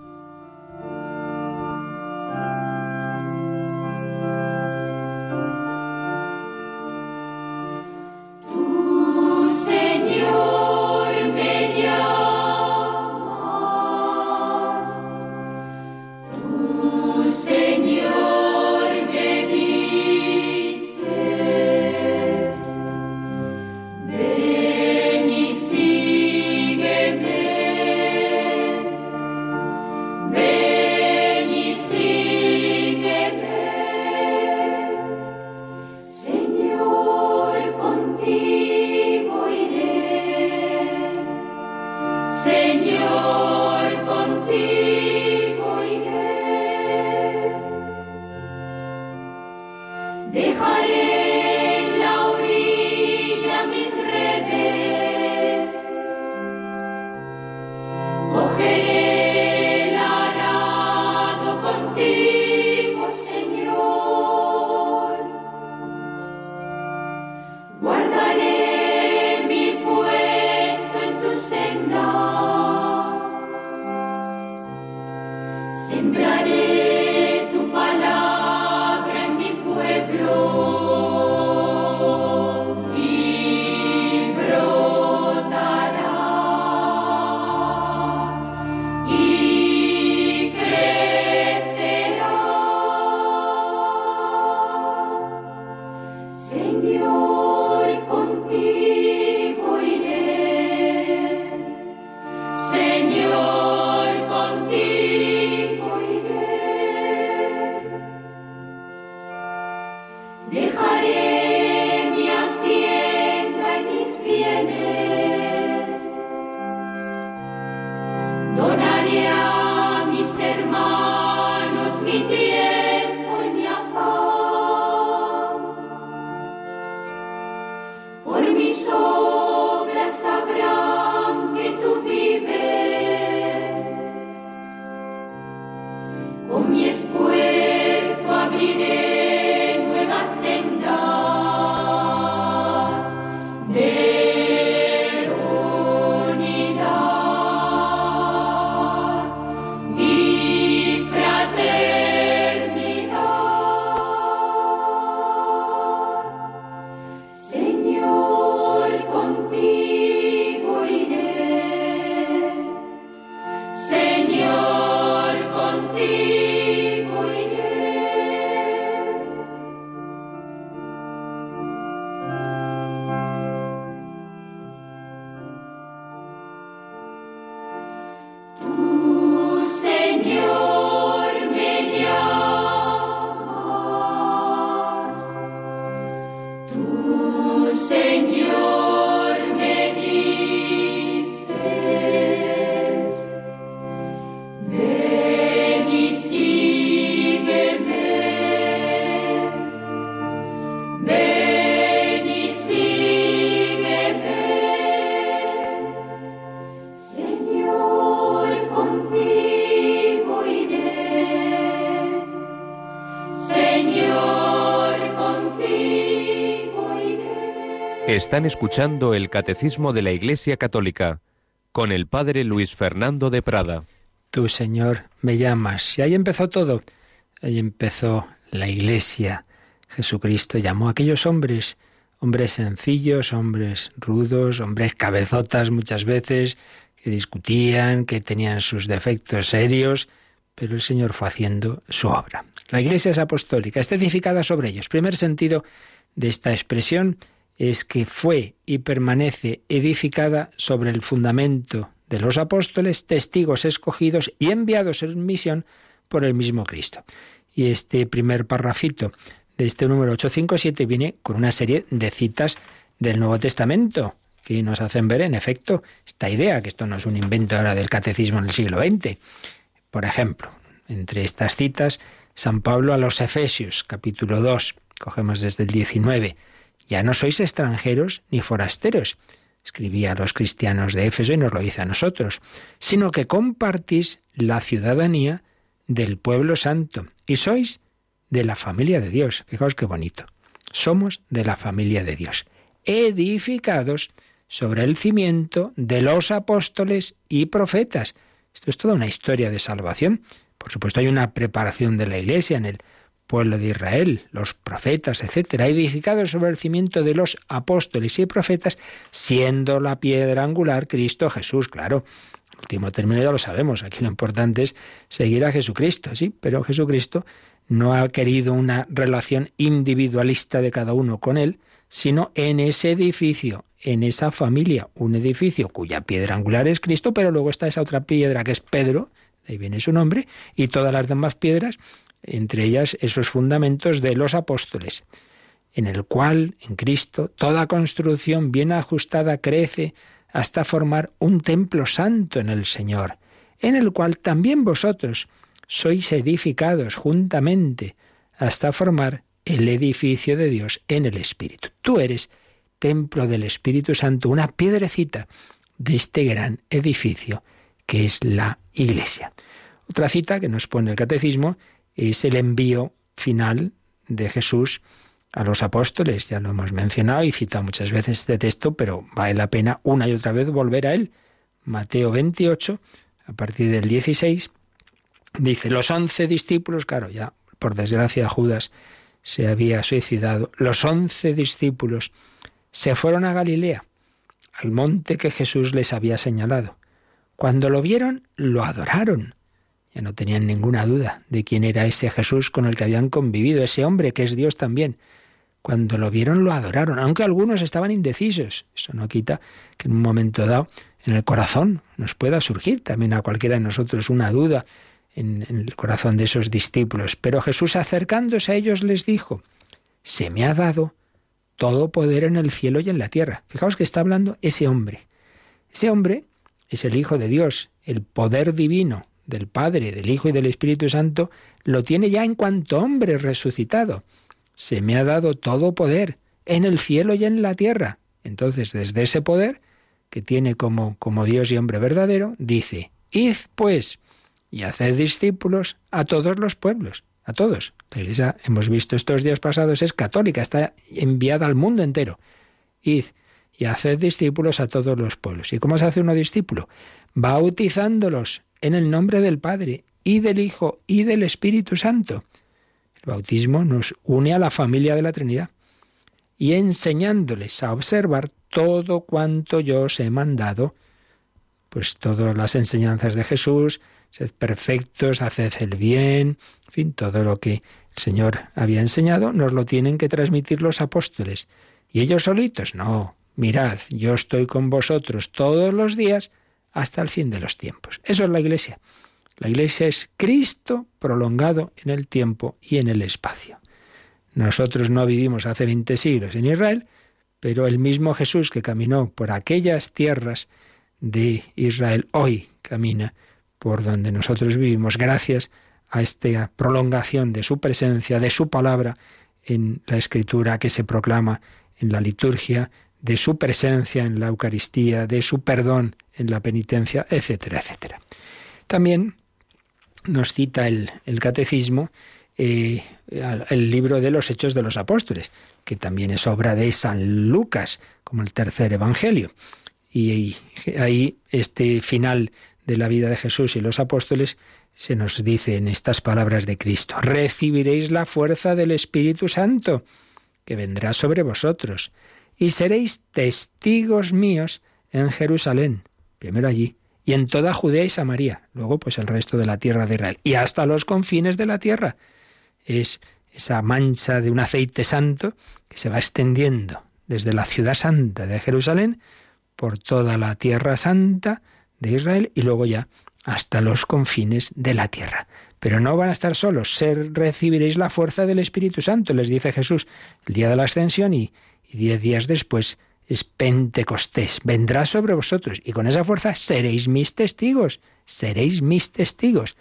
D: Están escuchando el Catecismo de la Iglesia Católica con el Padre Luis Fernando de Prada.
A: Tú, Señor, me llamas. Y ahí empezó todo. Ahí empezó la Iglesia. Jesucristo llamó a aquellos hombres, hombres sencillos, hombres rudos, hombres cabezotas muchas veces, que discutían, que tenían sus defectos serios, pero el Señor fue haciendo su obra. La Iglesia es apostólica, está edificada sobre ellos. Primer sentido de esta expresión es que fue y permanece edificada sobre el fundamento de los apóstoles, testigos escogidos y enviados en misión por el mismo Cristo. Y este primer parrafito de este número 857 viene con una serie de citas del Nuevo Testamento que nos hacen ver, en efecto, esta idea, que esto no es un invento ahora del catecismo en el siglo XX. Por ejemplo, entre estas citas, San Pablo a los Efesios, capítulo 2, cogemos desde el 19, ya no sois extranjeros ni forasteros, escribía a los cristianos de Éfeso y nos lo dice a nosotros, sino que compartís la ciudadanía del pueblo santo y sois de la familia de Dios. Fijaos qué bonito. Somos de la familia de Dios, edificados sobre el cimiento de los apóstoles y profetas. Esto es toda una historia de salvación. Por supuesto hay una preparación de la Iglesia en el pueblo de Israel, los profetas, etcétera, edificados sobre el cimiento de los apóstoles y profetas, siendo la piedra angular Cristo Jesús, claro. Último término ya lo sabemos, aquí lo importante es seguir a Jesucristo, sí, pero Jesucristo no ha querido una relación individualista de cada uno con él, sino en ese edificio, en esa familia, un edificio cuya piedra angular es Cristo, pero luego está esa otra piedra que es Pedro, de ahí viene su nombre, y todas las demás piedras entre ellas esos fundamentos de los apóstoles, en el cual, en Cristo, toda construcción bien ajustada crece hasta formar un templo santo en el Señor, en el cual también vosotros sois edificados juntamente hasta formar el edificio de Dios en el Espíritu. Tú eres templo del Espíritu Santo, una piedrecita de este gran edificio que es la Iglesia. Otra cita que nos pone el Catecismo es el envío final de Jesús a los apóstoles. Ya lo hemos mencionado y citado muchas veces este texto, pero vale la pena una y otra vez volver a él. Mateo 28, a partir del 16, dice, los once discípulos, claro, ya por desgracia Judas se había suicidado, los once discípulos se fueron a Galilea, al monte que Jesús les había señalado. Cuando lo vieron, lo adoraron ya no tenían ninguna duda de quién era ese Jesús con el que habían convivido, ese hombre que es Dios también. Cuando lo vieron lo adoraron, aunque algunos estaban indecisos. Eso no quita que en un momento dado en el corazón nos pueda surgir también a cualquiera de nosotros una duda en, el corazón de esos discípulos. Pero Jesús acercándose a ellos les dijo, se me ha dado todo poder en el cielo y en la tierra. Fijaos que está hablando ese hombre. Ese hombre es el Hijo de Dios, el poder divino, del Padre, del Hijo y del Espíritu Santo, lo tiene ya en cuanto hombre resucitado. Se me ha dado todo poder en el cielo y en la tierra. Entonces, desde ese poder, que tiene como, como Dios y hombre verdadero, dice, Id pues y haced discípulos a todos los pueblos, a todos. La Iglesia, hemos visto estos días pasados, es católica, está enviada al mundo entero. Id y haced discípulos a todos los pueblos. ¿Y cómo se hace uno discípulo? Bautizándolos en el nombre del Padre y del Hijo y del Espíritu Santo. El bautismo nos une a la familia de la Trinidad y enseñándoles a observar todo cuanto yo os he mandado, pues todas las enseñanzas de Jesús, sed perfectos, haced el bien, en fin, todo lo que el Señor había enseñado, nos lo tienen que transmitir los apóstoles. ¿Y ellos solitos? No, mirad, yo estoy con vosotros todos los días hasta el fin de los tiempos. Eso es la Iglesia. La Iglesia es Cristo prolongado en el tiempo y en el espacio. Nosotros no vivimos hace 20 siglos en Israel, pero el mismo Jesús que caminó por aquellas tierras de Israel hoy camina por donde nosotros vivimos gracias a esta prolongación de su presencia, de su palabra en la escritura que se proclama en la liturgia, de su presencia en la Eucaristía, de su perdón en la penitencia, etcétera, etcétera. También nos cita el, catecismo eh, el libro de los Hechos de los Apóstoles, que también es obra de San Lucas, como el tercer evangelio. Y ahí este final de la vida de Jesús y los apóstoles se nos dice en estas palabras de Cristo, recibiréis la fuerza del Espíritu Santo, que vendrá sobre vosotros, y seréis testigos míos en Jerusalén, primero allí, y en toda Judea y Samaria, luego pues el resto de la tierra de Israel, y hasta los confines de la tierra. Es esa mancha de un aceite santo que se va extendiendo desde la ciudad santa de Jerusalén por toda la tierra santa de Israel y luego ya hasta los confines de la tierra. Pero no van a estar solos, ser, recibiréis la fuerza del Espíritu Santo, les dice Jesús el día de la ascensión y, y diez días después es Pentecostés, vendrá sobre vosotros y con esa fuerza seréis mis testigos, seréis mis testigos.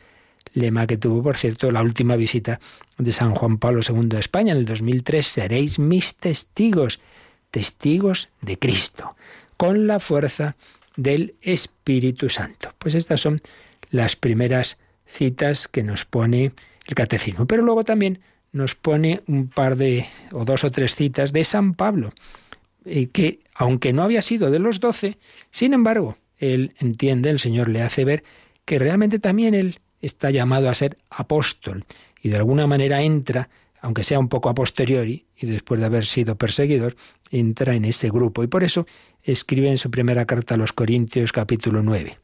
A: Lema que tuvo, por cierto, la última visita de San Juan Pablo II a España en el 2003, seréis mis testigos, testigos de Cristo, con la fuerza del Espíritu Santo. Pues estas son las primeras citas que nos pone el catecismo. Pero luego también nos pone un par de o dos o tres citas de San Pablo, eh, que aunque no había sido de los doce, sin embargo, él entiende, el Señor le hace ver que realmente también él está llamado a ser apóstol y de alguna manera entra, aunque sea un poco a posteriori y después de haber sido perseguidor, entra en ese grupo. Y por eso escribe en su primera carta a los Corintios capítulo 9.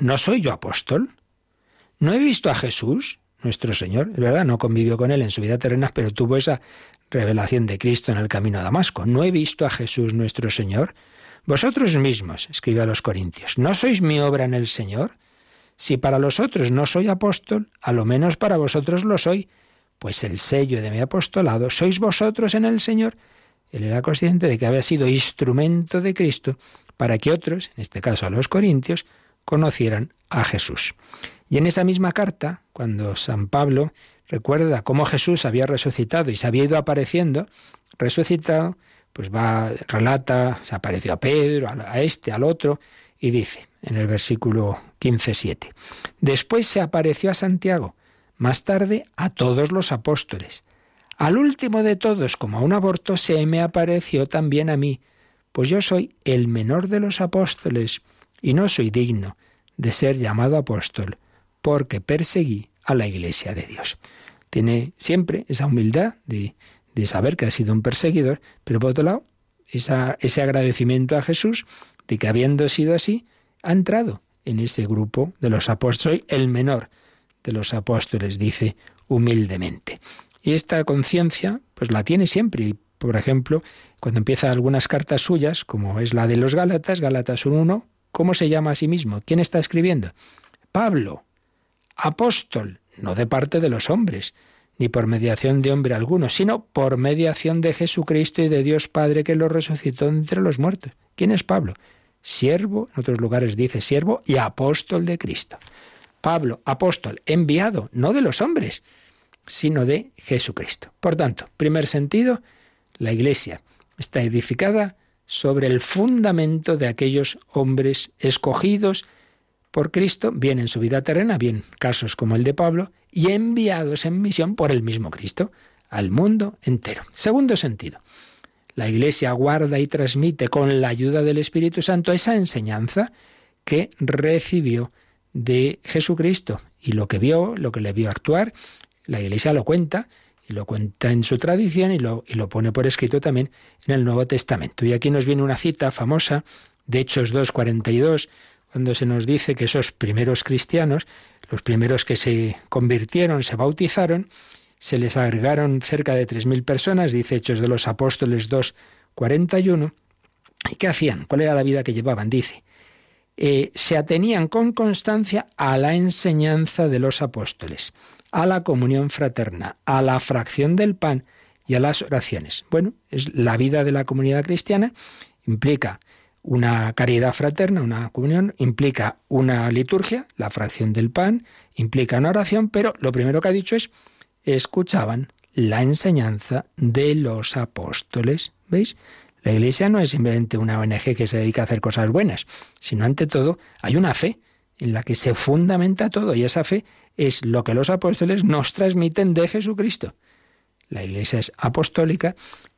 A: ¿No soy yo apóstol? ¿No he visto a Jesús, nuestro Señor? Es verdad, no convivió con él en su vida terrena, pero tuvo esa revelación de Cristo en el camino a Damasco. ¿No he visto a Jesús, nuestro Señor? Vosotros mismos, escribe a los Corintios, ¿no sois mi obra en el Señor? Si para los otros no soy apóstol, a lo menos para vosotros lo soy, pues el sello de mi apostolado sois vosotros en el Señor él era consciente de que había sido instrumento de Cristo para que otros, en este caso a los corintios, conocieran a Jesús. Y en esa misma carta, cuando San Pablo recuerda cómo Jesús había resucitado y se había ido apareciendo, resucitado, pues va, relata, se apareció a Pedro, a este, al otro, y dice en el versículo 15.7, después se apareció a Santiago, más tarde a todos los apóstoles. Al último de todos, como a un aborto, se me apareció también a mí, pues yo soy el menor de los apóstoles y no soy digno de ser llamado apóstol, porque perseguí a la iglesia de Dios. Tiene siempre esa humildad de, saber que ha sido un perseguidor, pero por otro lado, ese agradecimiento a Jesús de que habiendo sido así, ha entrado en ese grupo de los apóstoles, soy el menor de los apóstoles, dice humildemente. Y esta conciencia, pues la tiene siempre. Y, por ejemplo, cuando empieza algunas cartas suyas, como es la de los Gálatas, Gálatas 1.1, ¿cómo se llama a sí mismo? ¿Quién está escribiendo? Pablo, apóstol, no de parte de los hombres, ni por mediación de hombre alguno, sino por mediación de Jesucristo y de Dios Padre que lo resucitó entre los muertos. ¿Quién es Pablo? Siervo, en otros lugares dice siervo y apóstol de Cristo. Pablo, apóstol, enviado, no de los hombres, sino de Jesucristo. Por tanto, primer sentido, la Iglesia está edificada sobre el fundamento de aquellos hombres escogidos por Cristo, bien en su vida terrena, bien casos como el de Pablo, y enviados en misión por el mismo Cristo al mundo entero. Segundo sentido, la Iglesia guarda y transmite con la ayuda del Espíritu Santo esa enseñanza que recibió de Jesucristo y lo que vio, lo que le vio actuar la Iglesia lo cuenta y lo cuenta en su tradición y lo, y lo pone por escrito también en el Nuevo Testamento. Y aquí nos viene una cita famosa de Hechos 2.42, cuando se nos dice que esos primeros cristianos, los primeros que se convirtieron, se bautizaron, se les agregaron cerca de 3.000 personas, dice Hechos de los Apóstoles 2.41. ¿Y qué hacían? ¿Cuál era la vida que llevaban? Dice, eh, se atenían con constancia a la enseñanza de los apóstoles a la comunión fraterna, a la fracción del pan y a las oraciones. Bueno, es la vida de la comunidad cristiana, implica una caridad fraterna, una comunión, implica una liturgia, la fracción del pan, implica una oración, pero lo primero que ha dicho es, escuchaban la enseñanza de los apóstoles. ¿Veis? La Iglesia no es simplemente una ONG que se dedica a hacer cosas buenas, sino ante todo hay una fe en la que se fundamenta todo y esa fe es lo que los apóstoles nos transmiten de Jesucristo. La Iglesia es apostólica,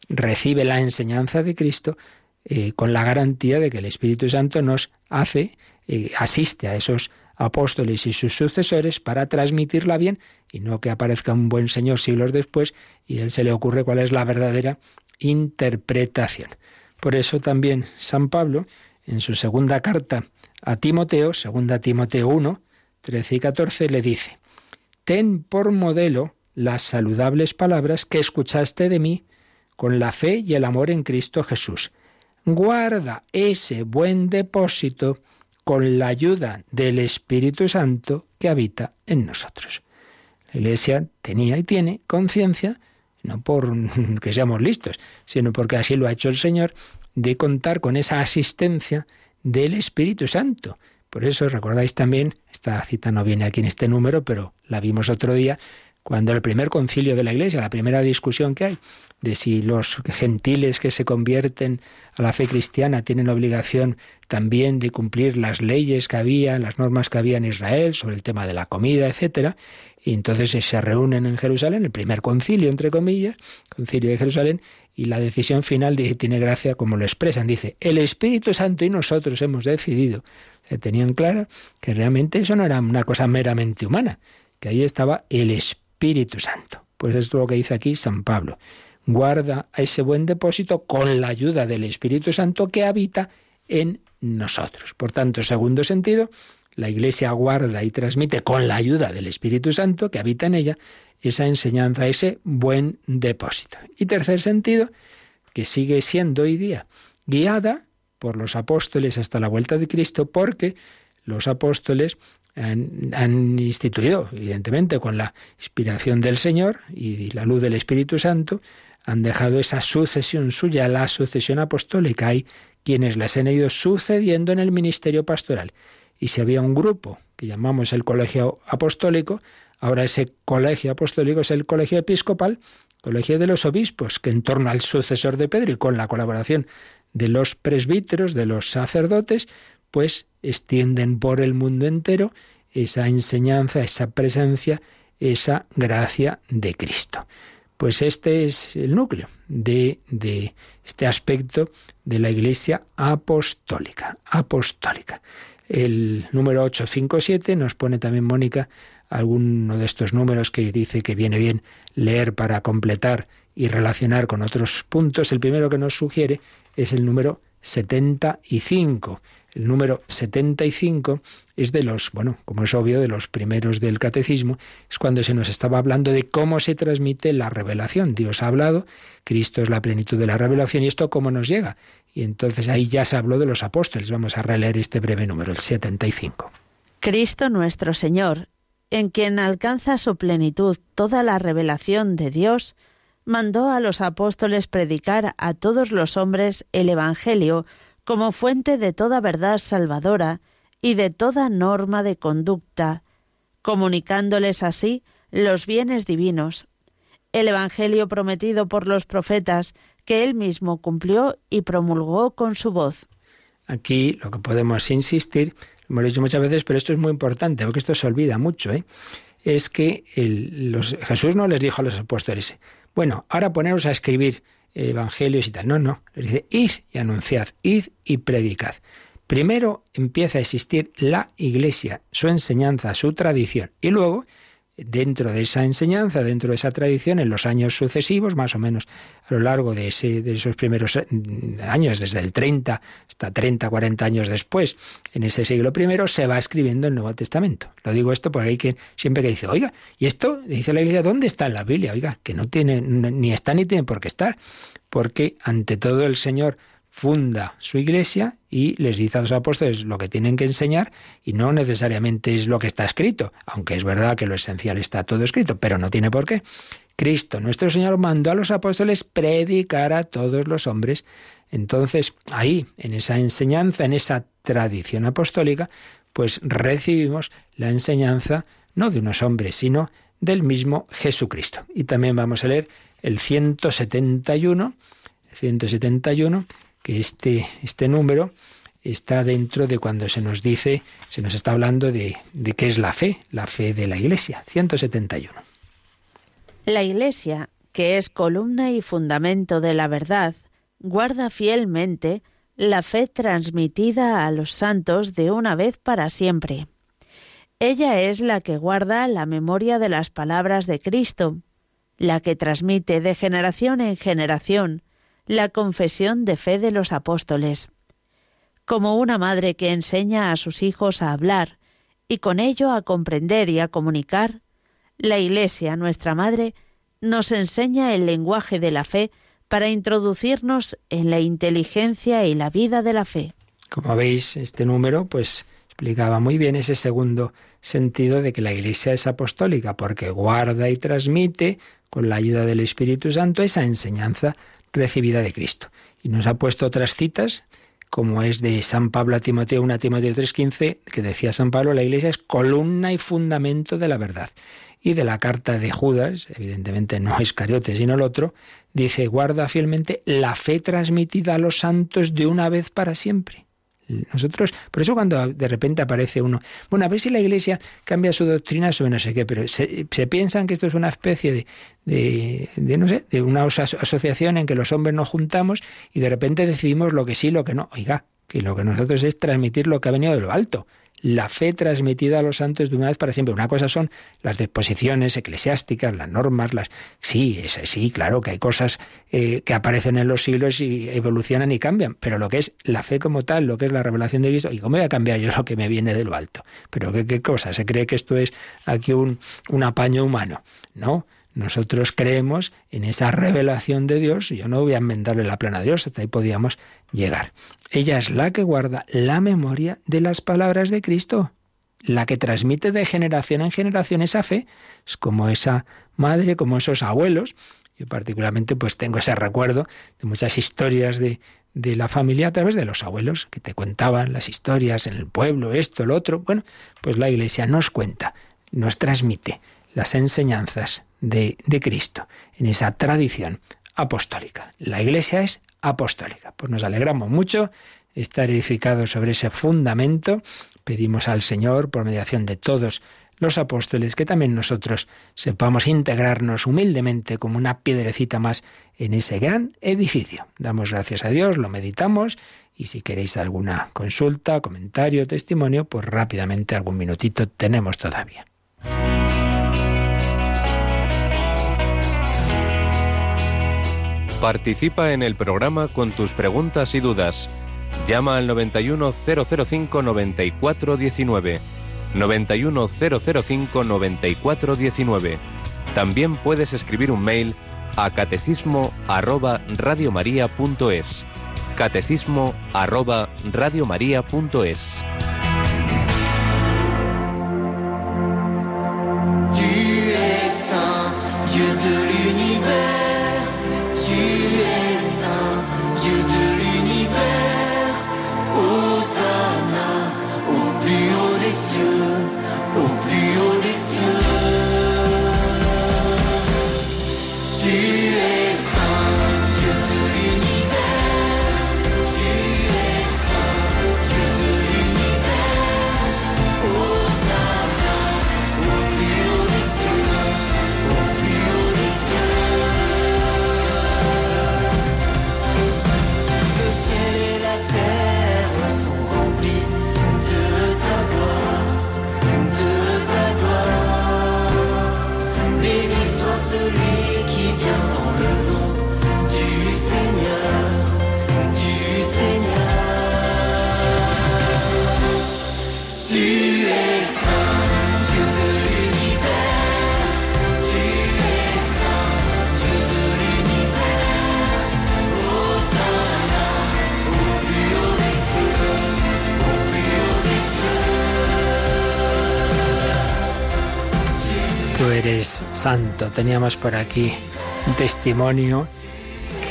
A: recibe la enseñanza de Cristo, eh, con la garantía de que el Espíritu Santo nos hace, eh, asiste a esos apóstoles y sus sucesores para transmitirla bien y no que aparezca un buen Señor siglos después y a él se le ocurre cuál es la verdadera interpretación. Por eso también San Pablo, en su segunda carta a Timoteo, segunda Timoteo 1, 13 y 14, le dice, Ten por modelo las saludables palabras que escuchaste de mí con la fe y el amor en Cristo Jesús. Guarda ese buen depósito con la ayuda del Espíritu Santo que habita en nosotros. La Iglesia tenía y tiene conciencia, no por que seamos listos, sino porque así lo ha hecho el Señor, de contar con esa asistencia del Espíritu Santo. Por eso recordáis también, esta cita no viene aquí en este número, pero la vimos otro día, cuando el primer concilio de la Iglesia, la primera discusión que hay, de si los gentiles que se convierten a la fe cristiana tienen obligación también de cumplir las leyes que había, las normas que había en Israel sobre el tema de la comida, etcétera. Y entonces se reúnen en Jerusalén, el primer concilio, entre comillas, concilio de Jerusalén, y la decisión final dice, tiene gracia como lo expresan, dice, el Espíritu Santo y nosotros hemos decidido. Se tenían claro que realmente eso no era una cosa meramente humana, que ahí estaba el Espíritu Santo. Pues es lo que dice aquí San Pablo guarda a ese buen depósito con la ayuda del Espíritu Santo que habita en nosotros. Por tanto, segundo sentido, la Iglesia guarda y transmite con la ayuda del Espíritu Santo que habita en ella esa enseñanza, ese buen depósito. Y tercer sentido, que sigue siendo hoy día guiada por los apóstoles hasta la vuelta de Cristo, porque los apóstoles han, instituido, evidentemente, con la inspiración del Señor y la luz del Espíritu Santo, han dejado esa sucesión suya, la sucesión apostólica. Hay quienes las han ido sucediendo en el ministerio pastoral. Y si había un grupo que llamamos el colegio apostólico, ahora ese colegio apostólico es el colegio episcopal, colegio de los obispos, que en torno al sucesor de Pedro y con la colaboración de los presbíteros, de los sacerdotes, pues extienden por el mundo entero esa enseñanza, esa presencia, esa gracia de Cristo. Pues este es el núcleo de, de este aspecto de la Iglesia apostólica. Apostólica. El número 857 nos pone también Mónica alguno de estos números que dice que viene bien leer para completar y relacionar con otros puntos. El primero que nos sugiere es el número 75 el número 75 es de los, bueno, como es obvio, de los primeros del catecismo, es cuando se nos estaba hablando de cómo se transmite la revelación. Dios ha hablado, Cristo es la plenitud de la revelación y esto cómo nos llega. Y entonces ahí ya se habló de los apóstoles. Vamos a releer este breve número, el 75.
B: Cristo nuestro Señor, en quien alcanza su plenitud toda la revelación de Dios, mandó a los apóstoles predicar a todos los hombres el Evangelio, como fuente de toda verdad salvadora y de toda norma de conducta, comunicándoles así los bienes divinos, el Evangelio prometido por los profetas, que él mismo cumplió y promulgó con su voz.
A: Aquí lo que podemos insistir, lo hemos dicho muchas veces, pero esto es muy importante, porque esto se olvida mucho, ¿eh? es que los, Jesús no les dijo a los apóstoles, bueno, ahora poneros a escribir evangelios y tal. No, no. Les dice, id y anunciad, id y predicad. Primero empieza a existir la iglesia, su enseñanza, su tradición. Y luego dentro de esa enseñanza, dentro de esa tradición, en los años sucesivos, más o menos a lo largo de, ese, de esos primeros eh, años, desde el 30 hasta 30, 40 años después, en ese siglo I, se va escribiendo el Nuevo Testamento. Lo digo esto porque hay quien siempre que dice, oiga, ¿y esto? Dice la Iglesia, ¿dónde está en la Biblia? Oiga, que no tiene, ni está ni tiene por qué estar, porque ante todo el Señor funda su iglesia y les dice a los apóstoles lo que tienen que enseñar y no necesariamente es lo que está escrito, aunque es verdad que lo esencial está todo escrito, pero no tiene por qué. Cristo, nuestro Señor, mandó a los apóstoles predicar a todos los hombres. Entonces, ahí, en esa enseñanza, en esa tradición apostólica, pues recibimos la enseñanza no de unos hombres, sino del mismo Jesucristo. Y también vamos a leer el 171, 171 que este, este número está dentro de cuando se nos dice, se nos está hablando de, de qué es la fe, la fe de la Iglesia, 171.
B: La Iglesia, que es columna y fundamento de la verdad, guarda fielmente la fe transmitida a los santos de una vez para siempre. Ella es la que guarda la memoria de las palabras de Cristo, la que transmite de generación en generación la confesión de fe de los apóstoles. Como una madre que enseña a sus hijos a hablar y con ello a comprender y a comunicar, la Iglesia, nuestra Madre, nos enseña el lenguaje de la fe para introducirnos en la inteligencia y la vida de la fe.
A: Como veis, este número pues explicaba muy bien ese segundo sentido de que la Iglesia es apostólica, porque guarda y transmite con la ayuda del Espíritu Santo esa enseñanza recibida de Cristo. Y nos ha puesto otras citas, como es de San Pablo a Timoteo 1 Timoteo 3:15, que decía San Pablo, la Iglesia es columna y fundamento de la verdad y de la carta de Judas, evidentemente no Iscariote sino el otro, dice, guarda fielmente la fe transmitida a los santos de una vez para siempre. Nosotros, por eso cuando de repente aparece uno, bueno, a ver si la Iglesia cambia su doctrina sobre no sé qué, pero se, piensan que esto es una especie de, de, de, no sé, de una asociación en que los hombres nos juntamos y de repente decidimos lo que sí, lo que no. Oiga, que lo que nosotros es transmitir lo que ha venido de lo alto la fe transmitida a los santos de una vez para siempre. Una cosa son las disposiciones eclesiásticas, las normas, las sí, es, sí, claro que hay cosas eh, que aparecen en los siglos y evolucionan y cambian, pero lo que es la fe como tal, lo que es la revelación de Cristo, ¿y cómo voy a cambiar yo lo que me viene de lo alto? Pero qué, qué cosa, se cree que esto es aquí un, un apaño humano, ¿no? Nosotros creemos en esa revelación de Dios. Yo no voy a enmendarle la plana a Dios, hasta ahí podíamos llegar. Ella es la que guarda la memoria de las palabras de Cristo, la que transmite de generación en generación esa fe. Es como esa madre, como esos abuelos. Yo particularmente pues tengo ese recuerdo de muchas historias de, de la familia a través de los abuelos que te contaban las historias en el pueblo, esto, lo otro. Bueno, pues la Iglesia nos cuenta, nos transmite las enseñanzas de, Cristo en esa tradición apostólica. La Iglesia es apostólica. Pues nos alegramos mucho estar edificados sobre ese fundamento. Pedimos al Señor, por mediación de todos los apóstoles, que también nosotros sepamos integrarnos humildemente como una piedrecita más en ese gran edificio. Damos gracias a Dios, lo meditamos y si queréis alguna consulta, comentario, testimonio, pues rápidamente algún minutito tenemos todavía.
D: Participa en el programa con tus preguntas y dudas. Llama al 91005 9419. 91005 9419. También puedes escribir un mail a catecismo arroba radiomaria.es. Catecismo arroba radiomaria.es.
A: santo. Teníamos por aquí un testimonio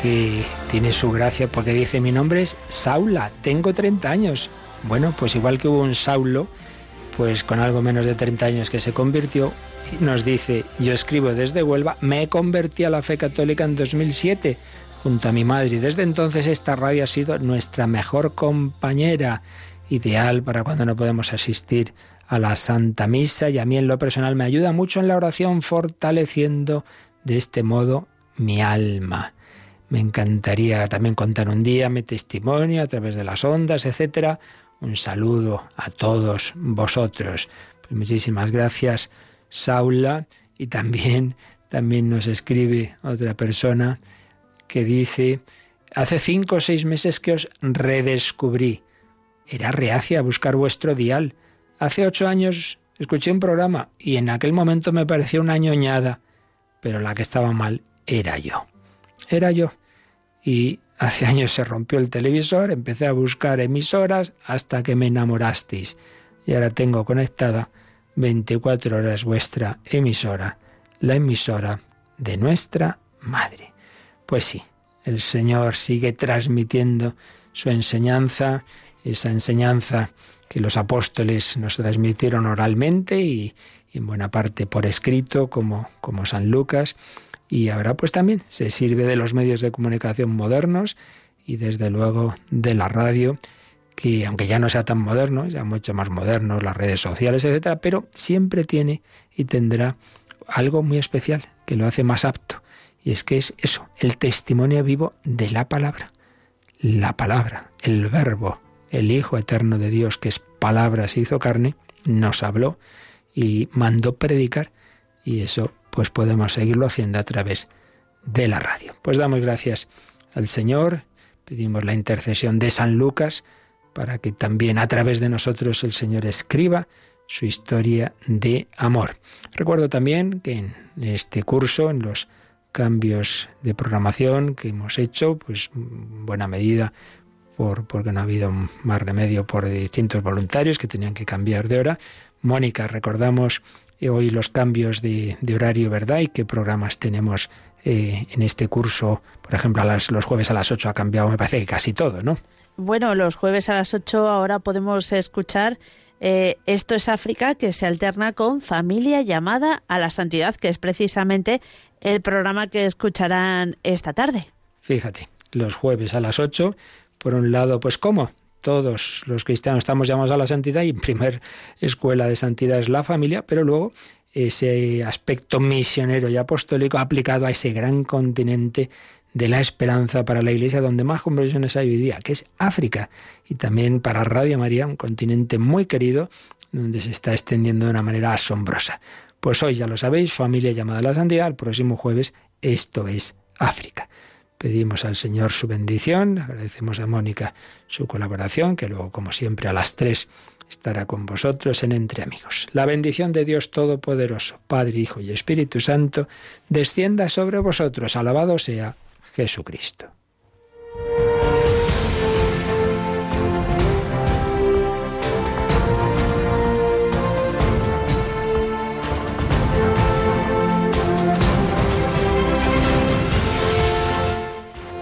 A: que tiene su gracia porque dice, mi nombre es Saula, tengo 30 años. Bueno, pues igual que hubo un Saulo, pues con algo menos de 30 años que se convirtió, nos dice, yo escribo desde Huelva, me convertí a la fe católica en 2007 junto a mi madre y desde entonces esta radio ha sido nuestra mejor compañera, ideal para cuando no podemos asistir a la Santa Misa y a mí en lo personal me ayuda mucho en la oración fortaleciendo de este modo mi alma. Me encantaría también contar un día mi testimonio a través de las ondas, etcétera. Un saludo a todos vosotros. Pues muchísimas gracias, Saula. Y también, también nos escribe otra persona que dice, hace cinco o seis meses que os redescubrí. Era reacia a buscar vuestro dial. Hace ocho años escuché un programa y en aquel momento me pareció una ñoñada, pero la que estaba mal era yo. Era yo. Y hace años se rompió el televisor, empecé a buscar emisoras hasta que me enamorasteis. Y ahora tengo conectada 24 horas vuestra emisora, la emisora de nuestra madre. Pues sí, el Señor sigue transmitiendo su enseñanza, esa enseñanza que los apóstoles nos transmitieron oralmente y, en buena parte por escrito, como, como San Lucas, y ahora pues también se sirve de los medios de comunicación modernos y desde luego de la radio, que aunque ya no sea tan moderno, ya mucho más moderno, las redes sociales, etcétera, pero siempre tiene y tendrá algo muy especial que lo hace más apto. Y es que es eso, el testimonio vivo de la palabra. La palabra, el verbo, el Hijo eterno de Dios, que es palabra, se hizo carne, nos habló y mandó predicar. Y eso pues podemos seguirlo haciendo a través de la radio. Pues damos gracias al Señor, pedimos la intercesión de San Lucas para que también a través de nosotros el Señor escriba su historia de amor. Recuerdo también que en este curso, en los cambios de programación que hemos hecho, pues en buena medida por, porque no ha habido más remedio por distintos voluntarios que tenían que cambiar de hora. Mónica, recordamos hoy los cambios de, horario, ¿verdad? Y qué programas tenemos eh, en este curso. Por ejemplo, a los jueves a las 8 ha cambiado, me parece que casi todo, ¿no?
B: Bueno, los jueves a las 8 ahora podemos escuchar eh, Esto es África, que se alterna con Familia llamada a la Santidad, que es precisamente el programa que escucharán esta tarde.
A: Fíjate, los jueves a las 8, por un lado, pues ¿cómo? todos los cristianos estamos llamados a la santidad y primer escuela de santidad es la familia, pero luego ese aspecto misionero y apostólico aplicado a ese gran continente de la esperanza para la Iglesia donde más conversiones hay hoy día, que es África, y también para Radio María, un continente muy querido donde se está extendiendo de una manera asombrosa. Pues hoy ya lo sabéis, familia llamada a la santidad, el próximo jueves esto es África. Pedimos al Señor su bendición, agradecemos a Mónica su colaboración, que luego, como siempre, a las tres estará con vosotros en Entre Amigos. La bendición de Dios Todopoderoso, Padre, Hijo y Espíritu Santo, descienda sobre vosotros. Alabado sea Jesucristo.